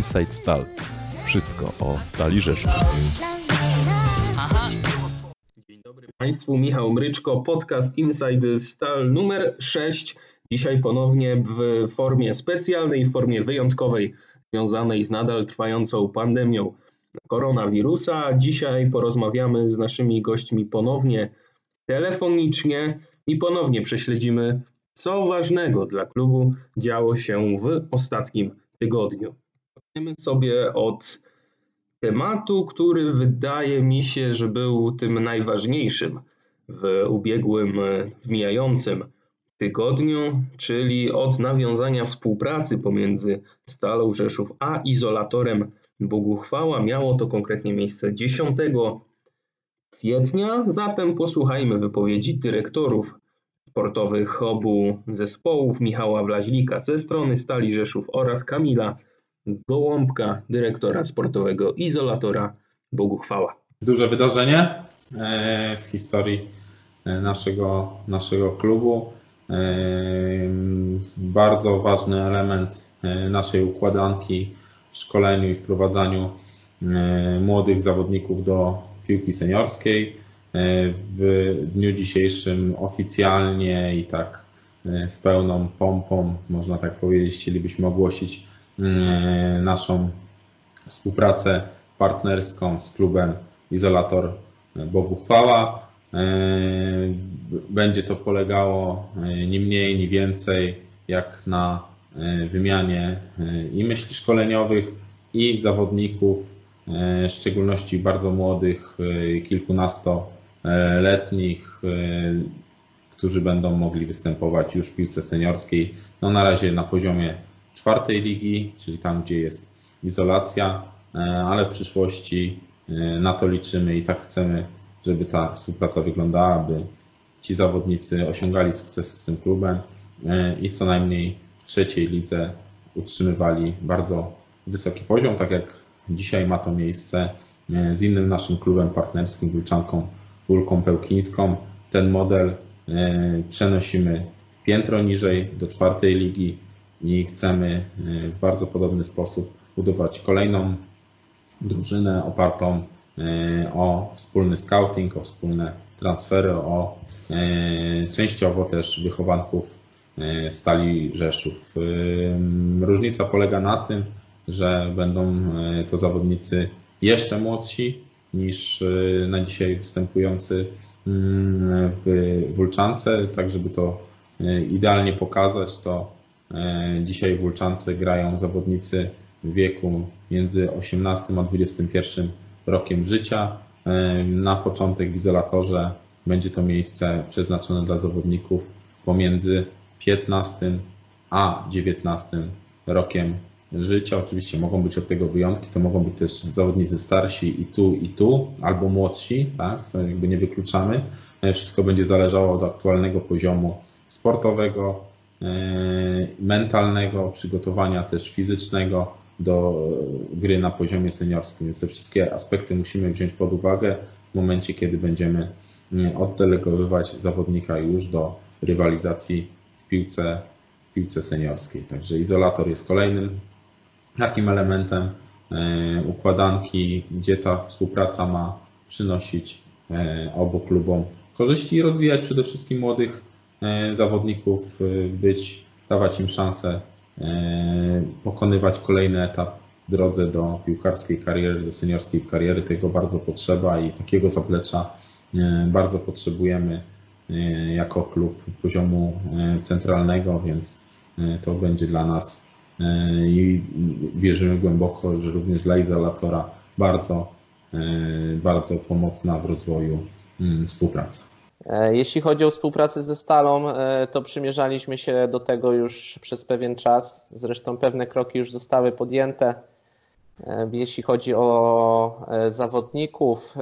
Inside Stal. Wszystko o Stali Rzeszów. Dzień dobry Państwu, Michał Mryczko, podcast Inside Stal numer 6. Dzisiaj ponownie w formie specjalnej, w formie wyjątkowej, związanej z nadal trwającą pandemią koronawirusa. Dzisiaj porozmawiamy z naszymi gośćmi ponownie telefonicznie i ponownie prześledzimy, co ważnego dla klubu działo się w ostatnim tygodniu. Zaczniemy sobie od tematu, który wydaje mi się, że był tym najważniejszym w ubiegłym, w mijającym tygodniu, czyli od nawiązania współpracy pomiędzy Stalą Rzeszów a izolatorem Boguchwała. Miało to konkretnie miejsce 10 kwietnia, zatem posłuchajmy wypowiedzi dyrektorów sportowych obu zespołów, Michała Wlaźlika ze strony Stali Rzeszów oraz Kamila Gołąbka, dyrektora sportowego izolatora Boguchwała. Duże wydarzenie e, w historii e, naszego, naszego klubu. E, bardzo ważny element naszej układanki w szkoleniu i wprowadzaniu młodych zawodników do piłki seniorskiej. W dniu dzisiejszym oficjalnie i tak z pełną pompą, można tak powiedzieć, chcielibyśmy ogłosić naszą współpracę partnerską z klubem Izolator Boguchwała. E, będzie to polegało e, ni mniej, ni więcej jak na wymianie i myśli szkoleniowych, i zawodników, w szczególności bardzo młodych, kilkunastoletnich, którzy będą mogli występować już w piłce seniorskiej. No na razie na poziomie czwartej ligi, czyli tam, gdzie jest izolacja, e, ale w przyszłości e, na to liczymy i tak chcemy, żeby ta współpraca wyglądała, aby ci zawodnicy osiągali sukcesy z tym klubem e, i co najmniej w trzeciej lidze utrzymywali bardzo wysoki poziom, tak jak dzisiaj ma to miejsce z innym naszym klubem partnerskim, Wilczanką Ulką Pełkińską. Ten model przenosimy piętro niżej do czwartej ligi, i chcemy e, w bardzo podobny sposób budować kolejną drużynę opartą e, o wspólny scouting, o wspólne transfery, o e, częściowo też wychowanków Stali Rzeszów. Różnica polega na tym, że będą to zawodnicy jeszcze młodsi niż na dzisiaj występujący mm, w Wulczance, tak żeby to idealnie pokazać, to dzisiaj w Ulczance grają zawodnicy w wieku między 18 a 21 rokiem życia. E, na początek w izolatorze będzie to miejsce przeznaczone dla zawodników pomiędzy 15 a 19 rokiem życia. Oczywiście mogą być od tego wyjątki, to mogą być też zawodnicy starsi i tu, i tu, albo młodsi, tak, co jakby nie wykluczamy. E, wszystko będzie zależało od aktualnego poziomu sportowego, E, mentalnego, przygotowania też fizycznego do gry na poziomie seniorskim. Więc te wszystkie aspekty musimy wziąć pod uwagę w momencie, kiedy będziemy oddelegowywać zawodnika już do rywalizacji w piłce, w piłce seniorskiej. Także izolator jest kolejnym takim elementem e, układanki, gdzie ta współpraca ma przynosić e, obu klubom korzyści i rozwijać przede wszystkim młodych E, zawodników, e, być, dawać im szansę e, pokonywać kolejny etap w drodze do piłkarskiej kariery, do seniorskiej kariery. Tego bardzo potrzeba i takiego zaplecza bardzo potrzebujemy jako klub poziomu centralnego, więc to będzie dla nas i wierzymy głęboko, że również dla izolatora bardzo, bardzo pomocna w rozwoju mm, współpraca. E, jeśli chodzi o współpracę ze Stalą, e, to przymierzaliśmy się do tego już przez pewien czas. Zresztą pewne kroki już zostały podjęte. E, jeśli chodzi o zawodników,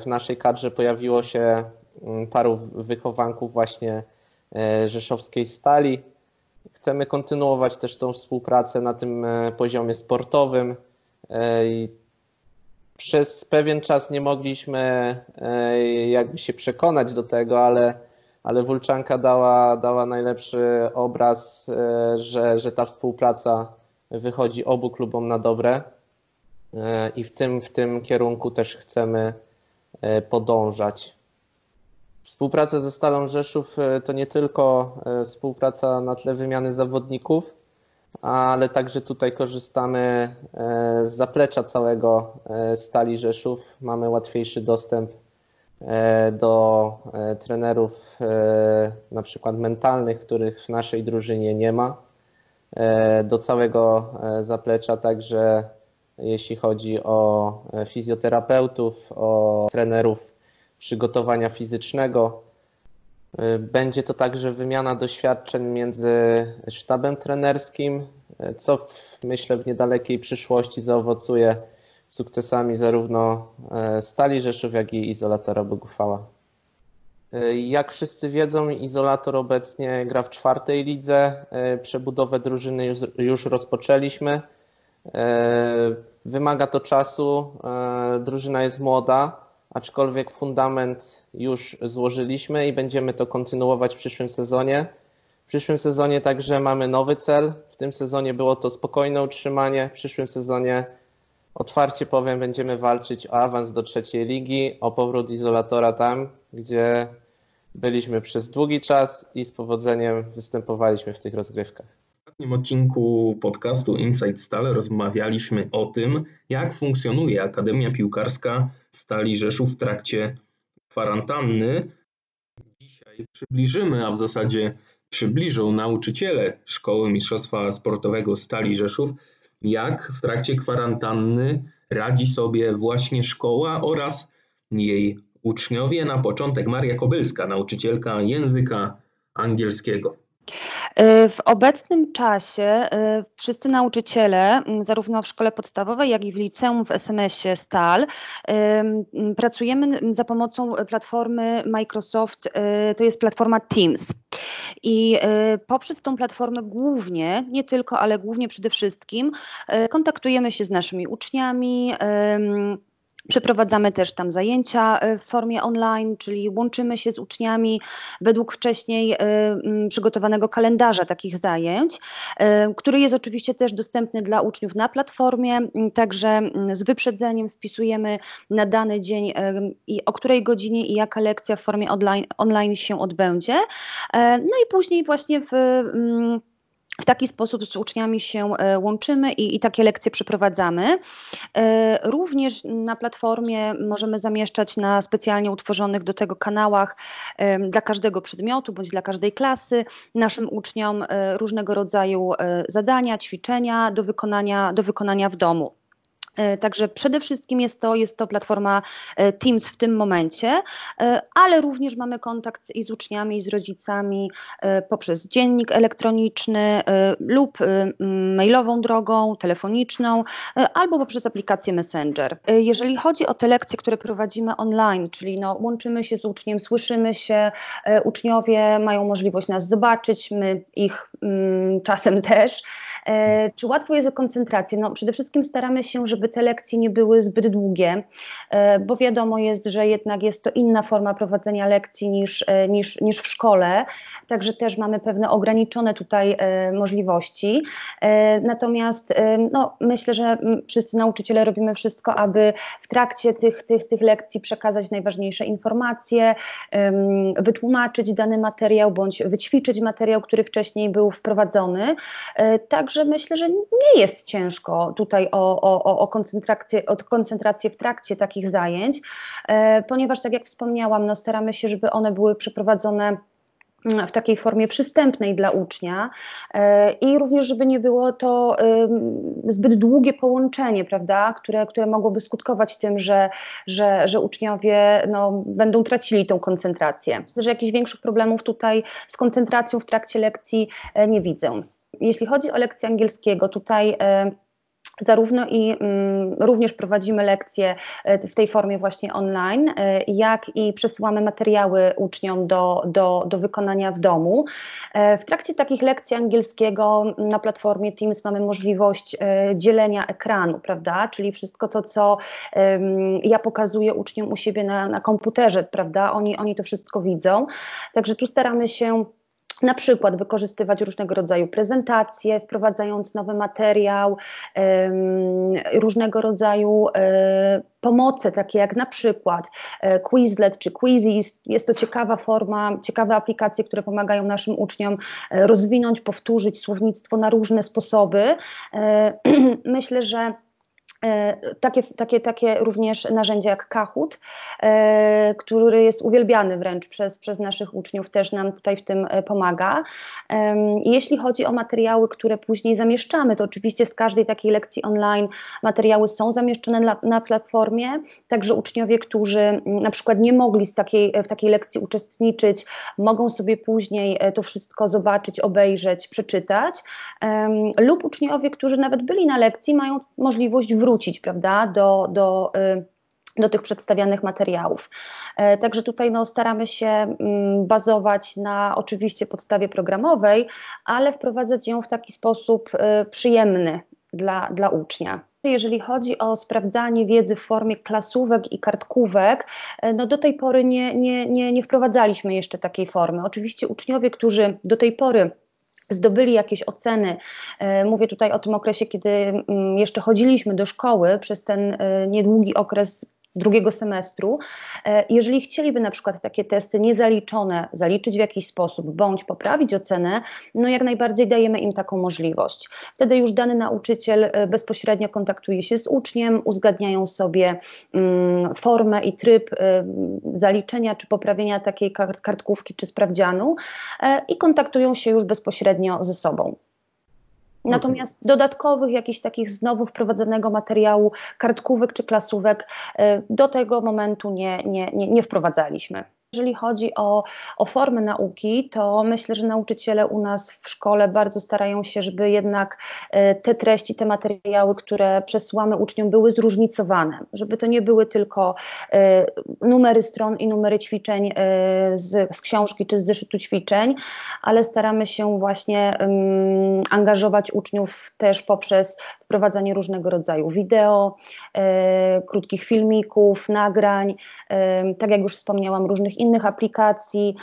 w naszej kadrze pojawiło się mm, paru wychowanków właśnie rzeszowskiej stali. Chcemy kontynuować też tą współpracę na tym poziomie sportowym przez pewien czas nie mogliśmy e, jakby się przekonać do tego, ale, ale Wulczanka dała, dała najlepszy obraz, e, że, że ta współpraca wychodzi obu klubom na dobre e, i w tym, w tym kierunku też chcemy podążać. Współpraca ze Stalą Rzeszów to nie tylko współpraca na tle wymiany zawodników, ale także tutaj korzystamy z zaplecza całego Stali Rzeszów. Mamy łatwiejszy dostęp do trenerów na przykład mentalnych, których w naszej drużynie nie ma. E, do całego e, zaplecza, także jeśli chodzi o e, fizjoterapeutów, o trenerów przygotowania fizycznego. Będzie to także wymiana doświadczeń między sztabem trenerskim, co w, myślę w niedalekiej przyszłości zaowocuje sukcesami zarówno Stali Rzeszów, jak i Izolatora Bogufała. E, jak wszyscy wiedzą, Izolator obecnie gra w czwartej lidze. E, przebudowę drużyny już, już rozpoczęliśmy. E, wymaga to czasu. Drużyna jest młoda, aczkolwiek fundament już złożyliśmy i będziemy to kontynuować w przyszłym sezonie. W przyszłym sezonie także mamy nowy cel. W tym sezonie było to spokojne utrzymanie. W przyszłym sezonie otwarcie powiem, będziemy walczyć o awans do trzeciej ligi, o powrót izolatora tam, gdzie byliśmy przez długi czas i z powodzeniem występowaliśmy w tych rozgrywkach. W ostatnim odcinku podcastu Inside Stale rozmawialiśmy o tym, jak funkcjonuje Akademia Piłkarska Stali Rzeszów w trakcie kwarantanny. Dzisiaj przybliżymy, a w zasadzie przybliżą nauczyciele Szkoły Mistrzostwa Sportowego Stali Rzeszów, jak w trakcie kwarantanny radzi sobie właśnie szkoła oraz jej uczniowie. Na początek Maria Kobylska, nauczycielka języka angielskiego. Y, w obecnym czasie y, wszyscy nauczyciele, zarówno w szkole podstawowej, jak i w liceum w SMS-ie STAL, pracujemy za pomocą platformy Microsoft, to jest platforma Teams. I poprzez tą platformę głównie, nie tylko, ale głównie przede wszystkim, kontaktujemy się z naszymi uczniami Przeprowadzamy też tam zajęcia e, w formie online, czyli łączymy się z uczniami według wcześniej e, przygotowanego kalendarza takich zajęć, e, który jest oczywiście też dostępny dla uczniów na platformie, także z wyprzedzeniem wpisujemy na dany dzień i o której godzinie i jaka lekcja w formie online, online się odbędzie. No i później właśnie w w taki sposób z uczniami się e, łączymy i, i, takie lekcje przeprowadzamy. E, również na platformie możemy zamieszczać na specjalnie utworzonych do tego kanałach dla każdego przedmiotu bądź dla każdej klasy naszym uczniom e, różnego rodzaju zadania, ćwiczenia do wykonania, do wykonania w domu. E, także przede wszystkim jest to, jest to platforma e, Teams w tym momencie, e, ale również mamy kontakt i z uczniami, i z rodzicami poprzez dziennik elektroniczny lub mailową drogą, telefoniczną, albo poprzez aplikację Messenger. Jeżeli chodzi o te lekcje, które prowadzimy online, czyli no, łączymy się z uczniem, słyszymy się, uczniowie mają możliwość nas zobaczyć, my ich czasem też. Czy łatwo jest o koncentrację? No, przede wszystkim staramy się, żeby te lekcje nie były zbyt długie, e, bo wiadomo jest, że jednak jest to inna forma prowadzenia lekcji niż, e, niż, niż w szkole, także też mamy pewne ograniczone tutaj e, możliwości. Natomiast no, myślę, że wszyscy nauczyciele robimy wszystko, aby w trakcie tych, tych, tych lekcji przekazać najważniejsze informacje, wytłumaczyć dany materiał bądź wyćwiczyć materiał, który wcześniej był wprowadzony. Także myślę, że nie jest ciężko tutaj o, o, o koncentrację, od koncentrację w trakcie takich zajęć, e, ponieważ tak jak wspomniałam, no staramy się, żeby one były przeprowadzone w takiej formie przystępnej dla ucznia e, i również, żeby nie było to zbyt długie połączenie, prawda, które, które mogłoby skutkować tym, że, że, że uczniowie no, będą tracili tą koncentrację. Myślę, że jakichś większych problemów tutaj z koncentracją w trakcie lekcji e, nie widzę. Jeśli chodzi o lekcję angielskiego, tutaj Zarówno i mm, również prowadzimy lekcje e, w tej formie właśnie online, e, jak i przesyłamy materiały uczniom do, do, do wykonania w domu. E, w trakcie takich lekcji angielskiego na platformie Teams mamy możliwość dzielenia ekranu, prawda? Czyli wszystko to, co ja pokazuję uczniom u siebie na, na komputerze, prawda? Oni, oni to wszystko widzą. Także tu staramy się na przykład wykorzystywać różnego rodzaju prezentacje, wprowadzając nowy materiał, różnego rodzaju e, pomocy, takie jak na przykład e, Quizlet czy Quizzes. Jest to ciekawa forma, ciekawe aplikacje, które pomagają naszym uczniom e, rozwinąć, powtórzyć słownictwo na różne sposoby. Myślę, że takie, takie, takie również narzędzia jak Kahoot, e, który jest uwielbiany wręcz przez, przez naszych uczniów, też nam tutaj w tym e, pomaga. Jeśli chodzi o materiały, które później zamieszczamy, to oczywiście z każdej takiej lekcji online materiały są zamieszczone na, platformie, także uczniowie, którzy na przykład nie mogli z takiej, w takiej lekcji uczestniczyć, mogą sobie później to wszystko zobaczyć, obejrzeć, przeczytać, lub uczniowie, którzy nawet byli na lekcji, mają możliwość wrócić wrócić prawda, do, do, y, do tych przedstawianych materiałów. E, także tutaj no, staramy się mm, bazować na oczywiście podstawie programowej, ale wprowadzać ją w taki sposób y, przyjemny dla, dla ucznia. Jeżeli chodzi o sprawdzanie wiedzy w formie klasówek i kartkówek, e, no do tej pory nie, nie, nie, nie wprowadzaliśmy jeszcze takiej formy. Oczywiście uczniowie, którzy do tej pory zdobyli jakieś oceny. E, mówię tutaj o tym okresie, kiedy mm, jeszcze chodziliśmy do szkoły przez ten e, niedługi okres drugiego semestru. E, jeżeli chcieliby na przykład takie testy niezaliczone zaliczyć w jakiś sposób bądź poprawić ocenę, no jak najbardziej dajemy im taką możliwość. Wtedy już dany nauczyciel e, bezpośrednio kontaktuje się z uczniem, uzgadniają sobie mm, formę i tryb e, zaliczenia czy poprawienia takiej kartkówki czy sprawdzianu i kontaktują się już bezpośrednio ze sobą. Natomiast dodatkowych jakichś takich znowu wprowadzonego materiału, kartkówek czy klasówek e, do tego momentu nie, nie, nie, nie wprowadzaliśmy. Jeżeli chodzi o, o formę nauki, to myślę, że nauczyciele u nas w szkole bardzo starają się, żeby jednak e, te treści, te materiały, które przesyłamy uczniom, były zróżnicowane, żeby to nie były tylko e, numery stron i numery ćwiczeń e, z, z książki czy z zeszytu ćwiczeń, ale staramy się właśnie angażować uczniów też poprzez wprowadzanie różnego rodzaju wideo, krótkich filmików, nagrań, tak jak już wspomniałam, różnych innych aplikacji,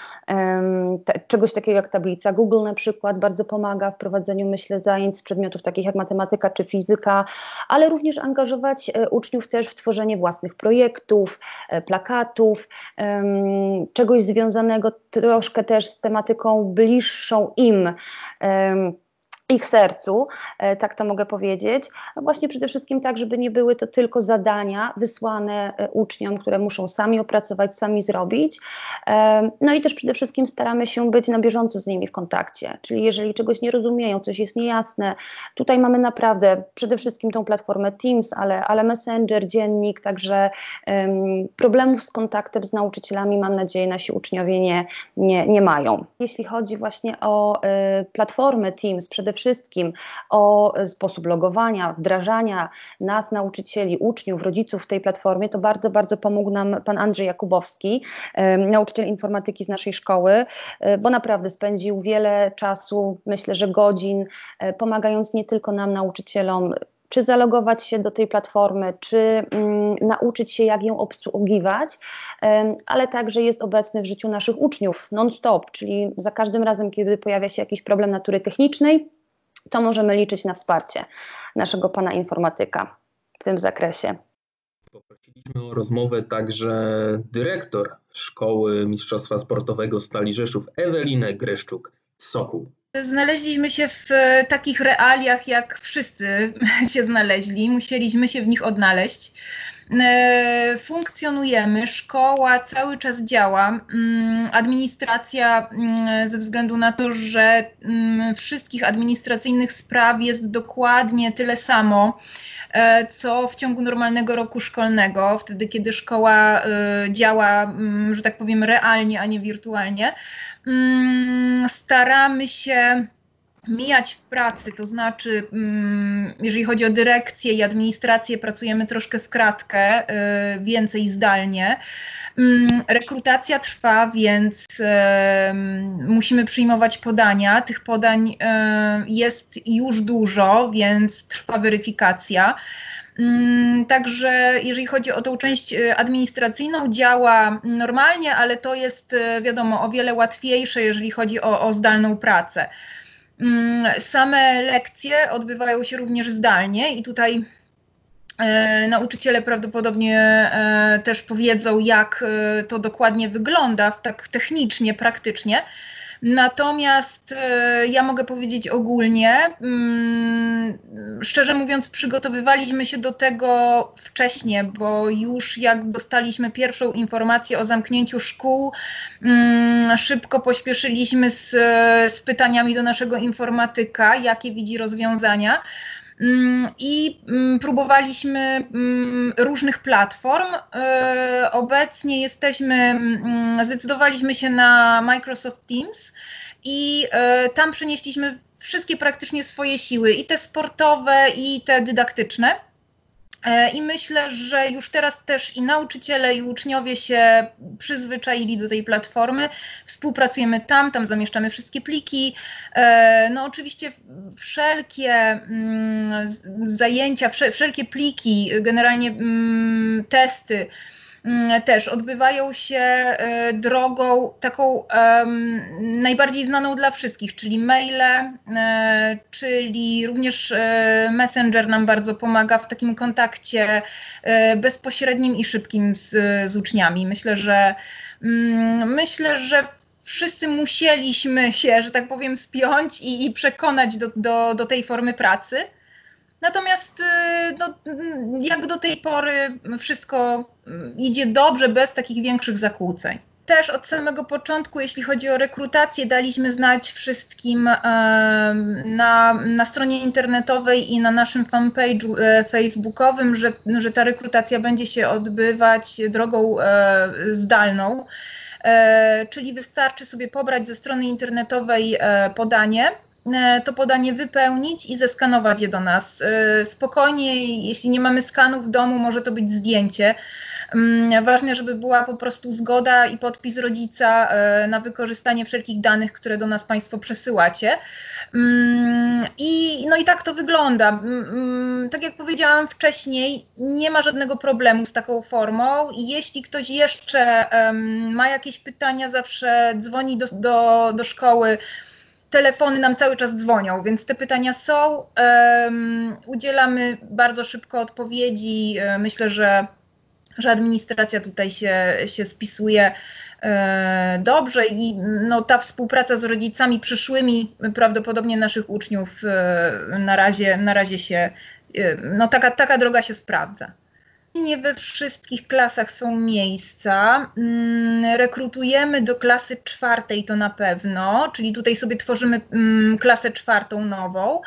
czegoś takiego jak tablica. Google na przykład bardzo pomaga w prowadzeniu, myślę, zajęć przedmiotów takich jak matematyka czy fizyka, ale również angażować e, uczniów też w tworzenie własnych projektów, e, plakatów, czegoś związanego troszkę też z tematyką bliższą im ich sercu, e, tak to mogę powiedzieć. No właśnie przede wszystkim tak, żeby nie były to tylko zadania wysłane e, uczniom, które muszą sami opracować, sami zrobić. E, no i też przede wszystkim staramy się być na bieżąco z nimi w kontakcie, czyli jeżeli czegoś nie rozumieją, coś jest niejasne, tutaj mamy naprawdę przede wszystkim tą platformę Teams, ale, ale Messenger, dziennik, także problemów z kontaktem z nauczycielami mam nadzieję nasi uczniowie nie, nie, nie mają. Jeśli chodzi właśnie o platformę Teams, przede wszystkim wszystkim o sposób logowania, wdrażania nas, nauczycieli, uczniów, rodziców w tej platformie, to bardzo, bardzo pomógł nam pan Andrzej Jakubowski, nauczyciel informatyki z naszej szkoły, e, bo naprawdę spędził wiele czasu, myślę, że godzin, e, pomagając nie tylko nam, nauczycielom, czy zalogować się do tej platformy, czy mm, nauczyć się, jak ją obsługiwać, ale także jest obecny w życiu naszych uczniów non-stop, czyli za każdym razem, kiedy pojawia się jakiś problem natury technicznej, to możemy liczyć na wsparcie naszego pana informatyka w tym zakresie. Poprosiliśmy o rozmowę także dyrektor Szkoły Mistrzostwa Sportowego Stali Rzeszów, Ewelinę Greszczuk z Sokół. Znaleźliśmy się w takich realiach, jak wszyscy się znaleźli. Musieliśmy się w nich odnaleźć. E, funkcjonujemy, szkoła cały czas działa. Mm, administracja, mm, ze względu na to, że mm, wszystkich administracyjnych spraw jest dokładnie tyle samo, e, co w ciągu normalnego roku szkolnego, wtedy kiedy szkoła e, działa, że tak powiem, realnie, a nie wirtualnie. Staramy się mijać w pracy, to znaczy, mm, jeżeli chodzi o dyrekcję i administrację, pracujemy troszkę w kratkę, y, więcej zdalnie. Mm, Rekrutacja trwa, więc em, musimy przyjmować podania. Tych podań e, jest już dużo, więc trwa weryfikacja. Mm, Także jeżeli chodzi o tą część administracyjną, działa normalnie, ale to jest wiadomo o wiele łatwiejsze, jeżeli chodzi o, o zdalną pracę. Mm, Same lekcje odbywają się również zdalnie i tutaj e, nauczyciele prawdopodobnie e, też powiedzą, jak e, to dokładnie wygląda, tak technicznie, praktycznie. Natomiast e, ja mogę powiedzieć ogólnie, mm, szczerze mówiąc, przygotowywaliśmy się do tego wcześniej, bo już jak dostaliśmy pierwszą informację o zamknięciu szkół, mm, szybko pośpieszyliśmy z, z pytaniami do naszego informatyka, jakie widzi rozwiązania. Mm, I mm, próbowaliśmy mm, różnych platform. E, Obecnie jesteśmy, zdecydowaliśmy się na Microsoft Teams i e, tam przenieśliśmy wszystkie praktycznie swoje siły, i te sportowe, i te dydaktyczne. E, I myślę, że już teraz też i nauczyciele, i uczniowie się przyzwyczaili do tej platformy. Współpracujemy tam, tam zamieszczamy wszystkie pliki. E, No oczywiście wszelkie mm, zajęcia, wsze- wszelkie pliki, generalnie mm, testy też odbywają się e, drogą taką najbardziej znaną dla wszystkich, czyli maile, e, czyli również e, Messenger nam bardzo pomaga w takim kontakcie bezpośrednim i szybkim z, z uczniami. Myślę, że mm, myślę, że wszyscy musieliśmy się, że tak powiem, spiąć i, i przekonać do, do, do tej formy pracy. Natomiast y, no, mm, jak do tej pory wszystko mm, idzie dobrze, bez takich większych zakłóceń. Też od samego początku, jeśli chodzi o rekrutację, daliśmy znać wszystkim na, na stronie internetowej i na naszym fanpage'u e, facebookowym, że, że ta rekrutacja będzie się odbywać drogą e, zdalną. E, czyli wystarczy sobie pobrać ze strony internetowej podanie, to podanie wypełnić i zeskanować je do nas. E, Spokojnie, jeśli nie mamy skanu w domu, może to być zdjęcie. Mm, Ważne, żeby była po prostu zgoda i podpis rodzica e, na wykorzystanie wszelkich danych, które do nas Państwo przesyłacie. Mm, I, no i tak to wygląda. Mm, Tak jak powiedziałam wcześniej, nie ma żadnego problemu z taką formą jeśli ktoś jeszcze ma jakieś pytania, zawsze dzwoni do, do, do szkoły. Telefony nam cały czas dzwonią, więc te pytania są. em, udzielamy bardzo szybko odpowiedzi. E, Myślę, że, że administracja tutaj się, się spisuje e, dobrze i no, ta współpraca z rodzicami przyszłymi prawdopodobnie naszych uczniów e, na razie, na razie się, no taka, taka droga się sprawdza. Nie we wszystkich klasach są miejsca. Mm, Rekrutujemy do klasy czwartej to na pewno, czyli tutaj sobie tworzymy mm, klasę czwartą nową.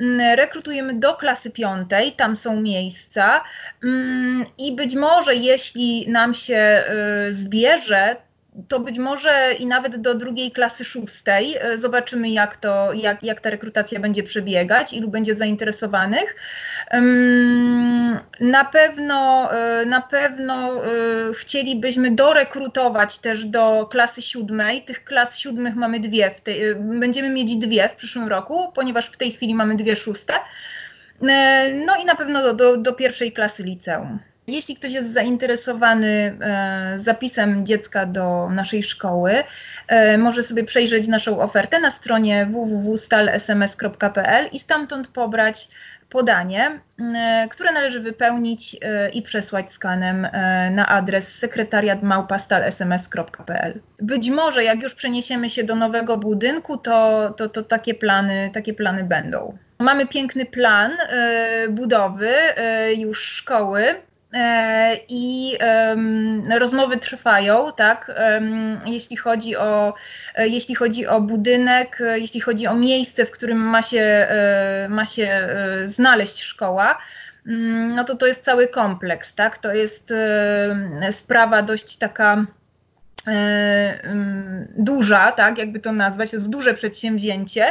Mm, Rekrutujemy do klasy piątej, tam są miejsca. I być może, jeśli nam się y, zbierze, to być może i nawet do drugiej klasy szóstej. Y, Zobaczymy, jak, to, jak, jak ta rekrutacja będzie przebiegać, ilu będzie zainteresowanych. Na pewno, y, na pewno y, chcielibyśmy dorekrutować też do klasy siódmej. Tych klas siódmych mamy dwie, tej, będziemy mieć dwie w przyszłym roku, ponieważ w tej chwili mamy dwie szóste. E, No i na pewno do, do, do pierwszej klasy liceum. Jeśli ktoś jest zainteresowany e, zapisem dziecka do naszej szkoły, e, może sobie przejrzeć naszą ofertę na stronie www.stalsms.pl i stamtąd pobrać podanie, e, które należy wypełnić i przesłać skanem na adres sekretariat.małpastalsms.pl. Być może jak już przeniesiemy się do nowego budynku, to, to, to takie, plany, takie plany będą. Mamy piękny plan budowy już szkoły. E, I rozmowy trwają, tak, jeśli chodzi o, e, jeśli chodzi o budynek, e, jeśli chodzi o miejsce, w którym ma się, ma się znaleźć szkoła, mm, no to to jest cały kompleks, tak, to jest sprawa dość taka duża, tak, jakby to nazwać, to jest duże przedsięwzięcie,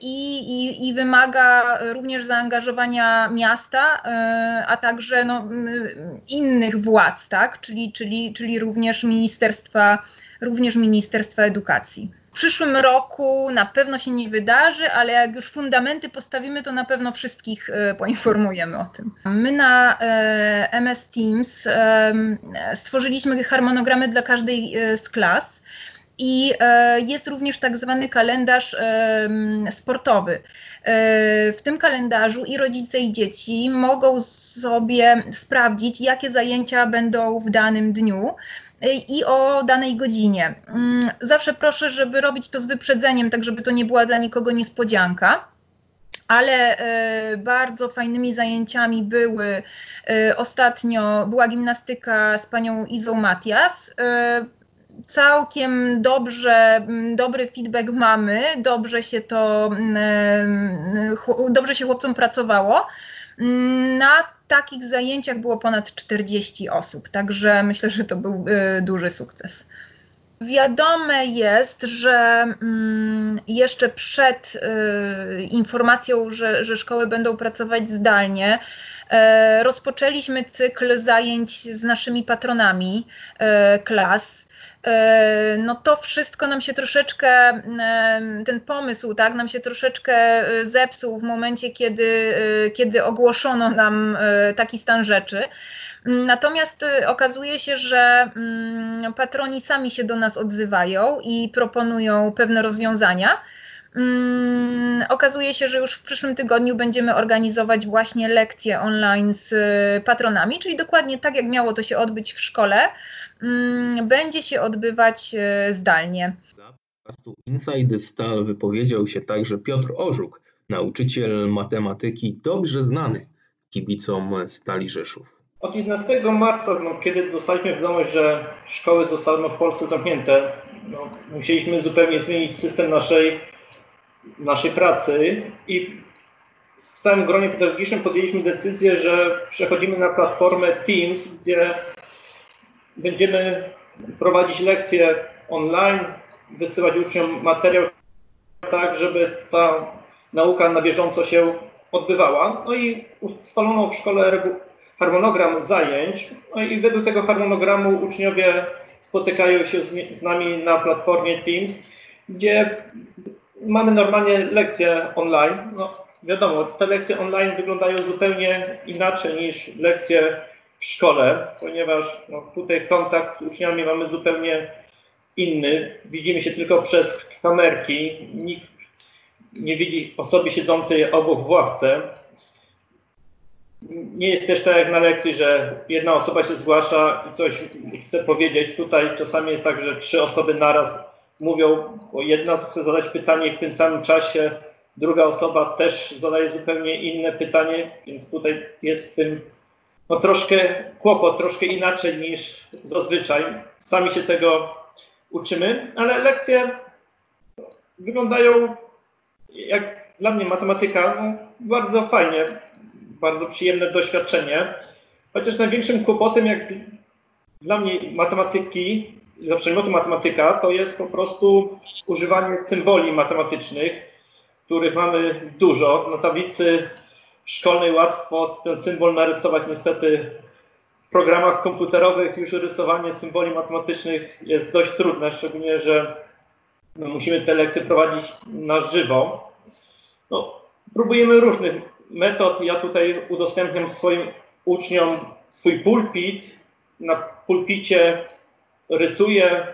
i, i, i wymaga również zaangażowania miasta, e, a także no, innych władz, tak? czyli, czyli, czyli również Ministerstwa, również Ministerstwa Edukacji. W przyszłym roku na pewno się nie wydarzy, ale jak już fundamenty postawimy, to na pewno wszystkich e, poinformujemy o tym. My na e, MS Teams e, stworzyliśmy harmonogramy dla każdej e, z klas. I e, jest również tak zwany kalendarz em, sportowy. E, W tym kalendarzu i rodzice, i dzieci mogą sobie sprawdzić, jakie zajęcia będą w danym dniu e, i o danej godzinie. Mm, Zawsze proszę, żeby robić to z wyprzedzeniem, tak żeby to nie była dla nikogo niespodzianka. Ale e, bardzo fajnymi zajęciami były e, ostatnio była gimnastyka z panią Izą Matias. E, całkiem dobrze, mm, dobry feedback mamy, dobrze się to, mm, chł- dobrze się chłopcom pracowało. Mm, Na takich zajęciach było ponad 40 osób, także myślę, że to był y, duży sukces. Wiadome jest, że mm, jeszcze przed y, informacją, że, że szkoły będą pracować zdalnie, e, rozpoczęliśmy cykl zajęć z naszymi patronami e, klas. E, No to wszystko nam się troszeczkę, em, ten pomysł, tak, nam się troszeczkę e, zepsuł w momencie, kiedy, e, kiedy ogłoszono nam e, taki stan rzeczy. Natomiast okazuje się, że mm, patroni sami się do nas odzywają i proponują pewne rozwiązania. Mm, Okazuje się, że już w przyszłym tygodniu będziemy organizować właśnie lekcje online z y, patronami, czyli dokładnie tak, jak miało to się odbyć w szkole, mm, będzie się odbywać y, zdalnie. Dla podcastu Inside Stal wypowiedział się także Piotr Orzuk, nauczyciel matematyki dobrze znany kibicom Stali Rzeszów. Od 11 marca, no, kiedy dostaliśmy wiadomość, że szkoły zostaną w Polsce zamknięte, no, musieliśmy zupełnie zmienić system naszej, naszej pracy i w całym gronie pedagogicznym podjęliśmy decyzję, że przechodzimy na platformę Teams, gdzie będziemy prowadzić lekcje online, wysyłać uczniom materiał tak, żeby ta nauka na bieżąco się odbywała. No i ustalono w szkole harmonogram zajęć, no i według tego harmonogramu uczniowie spotykają się z, z nami na platformie Teams, gdzie mamy normalnie lekcje online. No, wiadomo, te lekcje online wyglądają zupełnie inaczej niż lekcje w szkole, ponieważ no, tutaj kontakt z uczniami mamy zupełnie inny. Widzimy się tylko przez kamerki. Nikt nie widzi osoby siedzącej obok w ławce. Nie jest też tak jak na lekcji, że jedna osoba się zgłasza i coś chce powiedzieć. Tutaj czasami jest tak, że trzy osoby naraz mówią, bo jedna chce zadać pytanie w tym samym czasie druga osoba też zadaje zupełnie inne pytanie, więc tutaj jest tym no, troszkę kłopot, troszkę inaczej niż zazwyczaj. Sami się tego uczymy, ale lekcje wyglądają jak dla mnie matematyka no, bardzo fajnie, bardzo przyjemne doświadczenie. Chociaż największym kłopotem, jak dla mnie matematyki, za przedmiotu matematyka, to jest po prostu używanie symboli matematycznych, których mamy dużo. Na tablicy szkolnej łatwo ten symbol narysować. Niestety w programach komputerowych już rysowanie symboli matematycznych jest dość trudne, szczególnie, że no, musimy te lekcje prowadzić na żywo. No, próbujemy różnych metod. Ja tutaj udostępniam swoim uczniom swój pulpit. Na pulpicie rysuję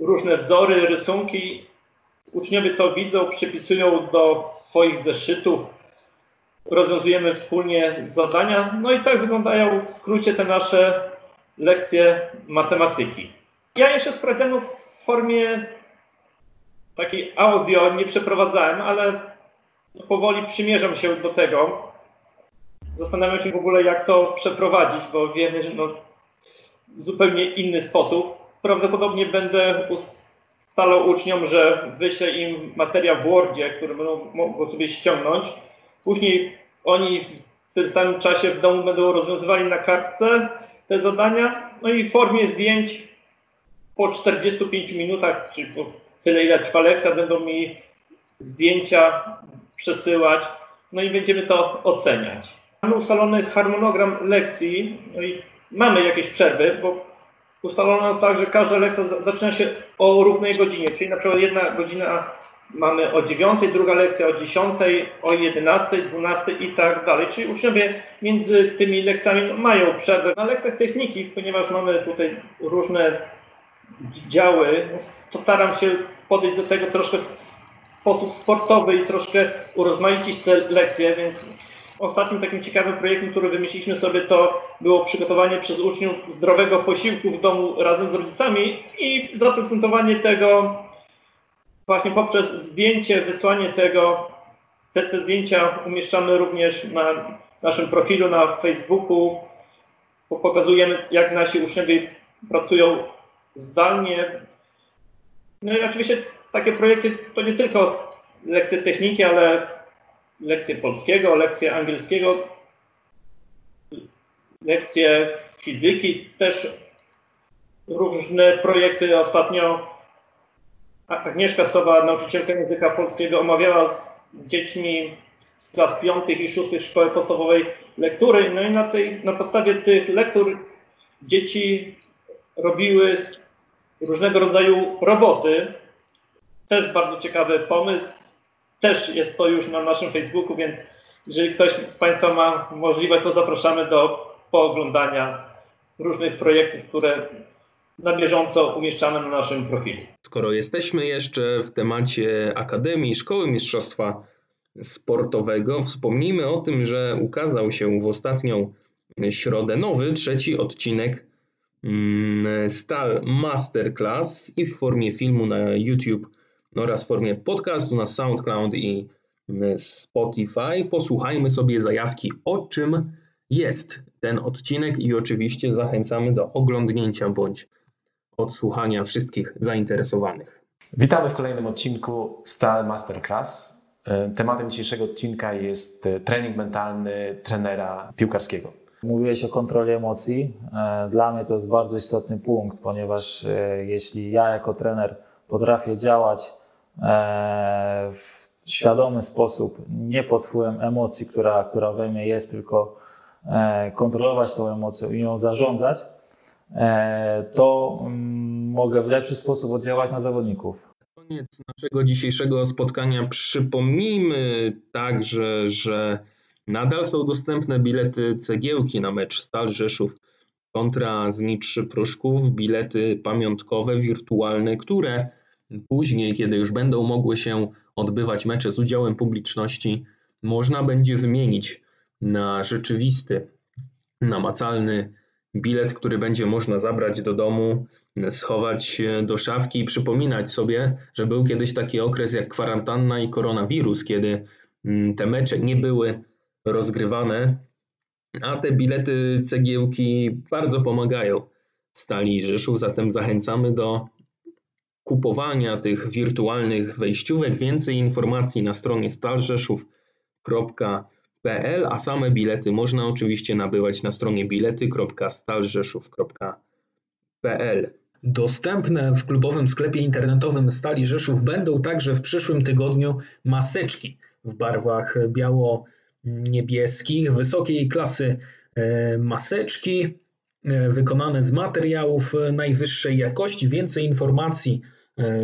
różne wzory, rysunki. Uczniowie to widzą, przypisują do swoich zeszytów. Rozwiązujemy wspólnie zadania. No i tak wyglądają w skrócie te nasze lekcje matematyki. Ja jeszcze sprawdzianów w formie takiej audio nie przeprowadzałem, ale powoli przymierzam się do tego. Zastanawiam się w ogóle, jak to przeprowadzić, bo wiemy, że no, zupełnie inny sposób. Prawdopodobnie będę ustalał uczniom, że wyślę im materiał w Wordzie, który będą mogą sobie ściągnąć. Później oni w tym samym czasie w domu będą rozwiązywali na kartce te zadania. No i w formie zdjęć po 45 minutach, czyli po tyle ile trwa lekcja, będą mi zdjęcia przesyłać, no i będziemy to oceniać. Mamy ustalony harmonogram lekcji, no i mamy jakieś przerwy, bo ustalono tak, że każda lekcja za- zaczyna się o równej godzinie, czyli na przykład jedna godzina mamy o 9, druga lekcja o 10, o 11, 12 i tak dalej. Czyli uczniowie między tymi lekcjami mają przerwę. Na lekcjach techniki, ponieważ mamy tutaj różne działy, to staram się podejść do tego troszkę w sposób sportowy i troszkę urozmaicić te lekcje, więc ostatnim takim ciekawym projektem, który wymyśliliśmy sobie, to było przygotowanie przez uczniów zdrowego posiłku w domu razem z rodzicami i zaprezentowanie tego właśnie poprzez zdjęcie, wysłanie tego. Te, te zdjęcia umieszczamy również na naszym profilu na Facebooku. Po- Pokazujemy, jak nasi uczniowie pracują zdalnie. No i oczywiście takie projekty to nie tylko lekcje techniki, ale lekcje polskiego, lekcje angielskiego, lekcje fizyki, też różne projekty. Ostatnio Agnieszka Sowa, nauczycielka języka polskiego, omawiała z dziećmi z klas piątych i szóstych szkoły podstawowej lektury. No i na, tej, na podstawie tych lektur dzieci robiły różnego rodzaju roboty. Też bardzo ciekawy pomysł. Też jest to już na naszym Facebooku, więc jeżeli ktoś z Państwa ma możliwość, to zapraszamy do pooglądania różnych projektów, które na bieżąco umieszczamy na naszym profilu. Skoro jesteśmy jeszcze w temacie Akademii Szkoły Mistrzostwa Sportowego, wspomnijmy o tym, że ukazał się w ostatnią środę nowy, trzeci odcinek mm, Stal Masterclass i w formie filmu na YouTube oraz w formie podcastu na SoundCloud i mm, Spotify. Posłuchajmy sobie zajawki, o czym jest ten odcinek i oczywiście zachęcamy do oglądnięcia bądź odsłuchania wszystkich zainteresowanych. Witamy w kolejnym odcinku Stal Masterclass. E, Tematem dzisiejszego odcinka jest e, trening mentalny trenera piłkarskiego. Mówiłeś o kontroli emocji. E, Dla mnie to jest bardzo istotny punkt, ponieważ e, jeśli ja jako trener potrafię działać w świadomy sposób, nie pod wpływem emocji, która, która we mnie jest, tylko e, kontrolować tą emocją i ją zarządzać, e, to mm, mogę w lepszy sposób oddziaływać na zawodników. koniec naszego dzisiejszego spotkania przypomnijmy także, że nadal są dostępne bilety cegiełki na mecz Stal Rzeszów kontra Znicz Pruszków, bilety pamiątkowe, wirtualne, które później, kiedy już będą mogły się odbywać mecze z udziałem publiczności, można będzie wymienić na rzeczywisty, namacalny bilet, który będzie można zabrać do domu, schować do szafki i przypominać sobie, że był kiedyś taki okres jak kwarantanna i koronawirus, kiedy mm, te mecze nie były rozgrywane, a te bilety cegiełki bardzo pomagają Stali Rzeszów, zatem zachęcamy do kupowania tych wirtualnych wejściówek. Więcej informacji na stronie stalrzeszów.pl, a same bilety można oczywiście nabywać na stronie bilety.stalrzeszów.pl. Dostępne w klubowym sklepie internetowym Stali Rzeszów będą także w przyszłym tygodniu maseczki w barwach biało-niebieskich, wysokiej klasy e, maseczki e, wykonane z materiałów e, najwyższej jakości. Więcej informacji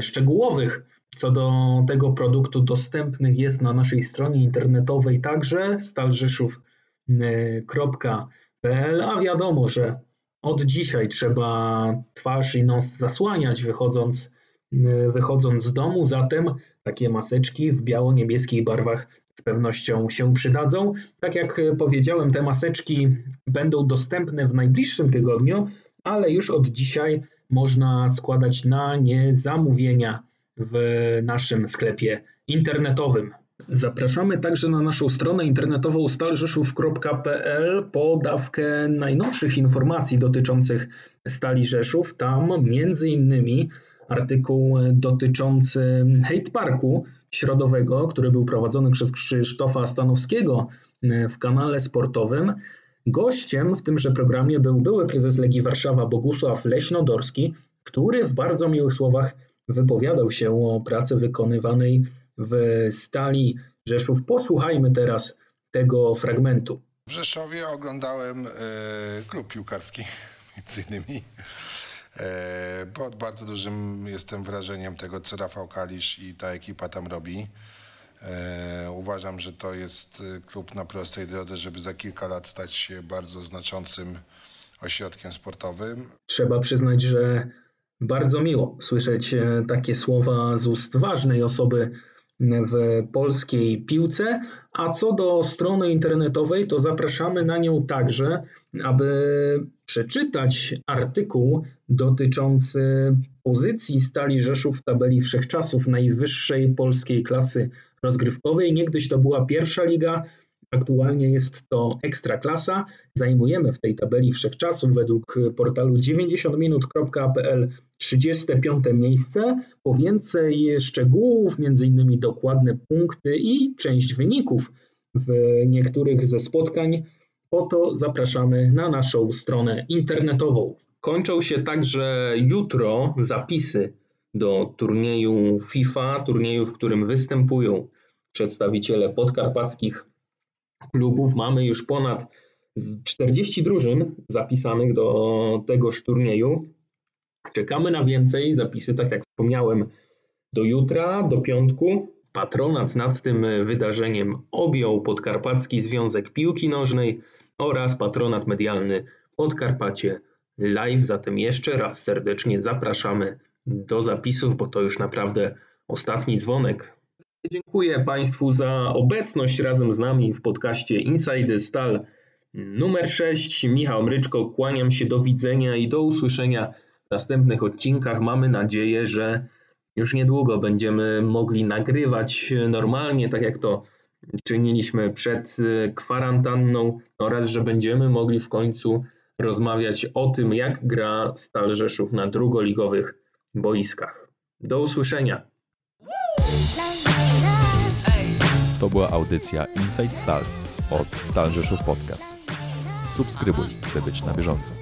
szczegółowych co do tego produktu dostępnych jest na naszej stronie internetowej także stalrzeszów.pl, a wiadomo, że od dzisiaj trzeba twarz i nos zasłaniać wychodząc, wychodząc z domu, zatem takie maseczki w biało-niebieskich barwach z pewnością się przydadzą. Tak jak powiedziałem, te maseczki będą dostępne w najbliższym tygodniu, ale już od dzisiaj można składać na nie zamówienia w naszym sklepie internetowym. Zapraszamy także na naszą stronę internetową stalrzeszów.pl po dawkę najnowszych informacji dotyczących Stali Rzeszów. Tam między innymi artykuł dotyczący hate parku środowego, który był prowadzony przez Krzysztofa Stanowskiego w kanale sportowym. Gościem w tymże programie był były prezes Legii Warszawa Bogusław Leśnodorski, który w bardzo miłych słowach wypowiadał się o pracy wykonywanej w Stali Rzeszów. Posłuchajmy teraz tego fragmentu. W Rzeszowie oglądałem e, klub piłkarski, między innymi. E, pod bardzo dużym jestem wrażeniem tego, co Rafał Kalisz i ta ekipa tam robi. E, uważam, że to jest e, klub na prostej drodze, żeby za kilka lat stać się bardzo znaczącym ośrodkiem sportowym. Trzeba przyznać, że bardzo miło słyszeć e, takie słowa z ust ważnej osoby w polskiej piłce. A co do strony internetowej, to zapraszamy na nią także, aby przeczytać artykuł dotyczący pozycji Stali Rzeszów w tabeli wszechczasów najwyższej polskiej klasy rozgrywkowej. Niegdyś to była pierwsza liga, Aktualnie jest to ekstraklasa. Zajmujemy w tej tabeli wszechczasów według portalu 90minut.pl 35 miejsce. Po więcej szczegółów, m.in. dokładne punkty i część wyników w niektórych ze spotkań, po to zapraszamy na naszą stronę internetową. Kończą się także jutro zapisy do turnieju FIFA, turnieju, w którym występują przedstawiciele podkarpackich klubów. Mamy już ponad 40 drużyn zapisanych do tegoż turnieju. Czekamy na więcej. Zapisy, tak jak wspomniałem, do jutra, do piątku. Patronat nad tym wydarzeniem objął Podkarpacki Związek Piłki Nożnej oraz patronat medialny Podkarpacie Live. Zatem jeszcze raz serdecznie zapraszamy do zapisów, bo to już naprawdę ostatni dzwonek Dziękuję Państwu za obecność razem z nami w podcaście Inside Stal numer 6. Michał Mryczko, kłaniam się do widzenia i do usłyszenia w następnych odcinkach. Mamy nadzieję, że już niedługo będziemy mogli nagrywać normalnie, tak jak to czyniliśmy przed kwarantanną oraz że będziemy mogli w końcu rozmawiać o tym, jak gra Stal Rzeszów na drugoligowych boiskach. Do usłyszenia. To była audycja Inside Stal od Stal Rzeszów Podcast. Subskrybuj, by być na bieżąco.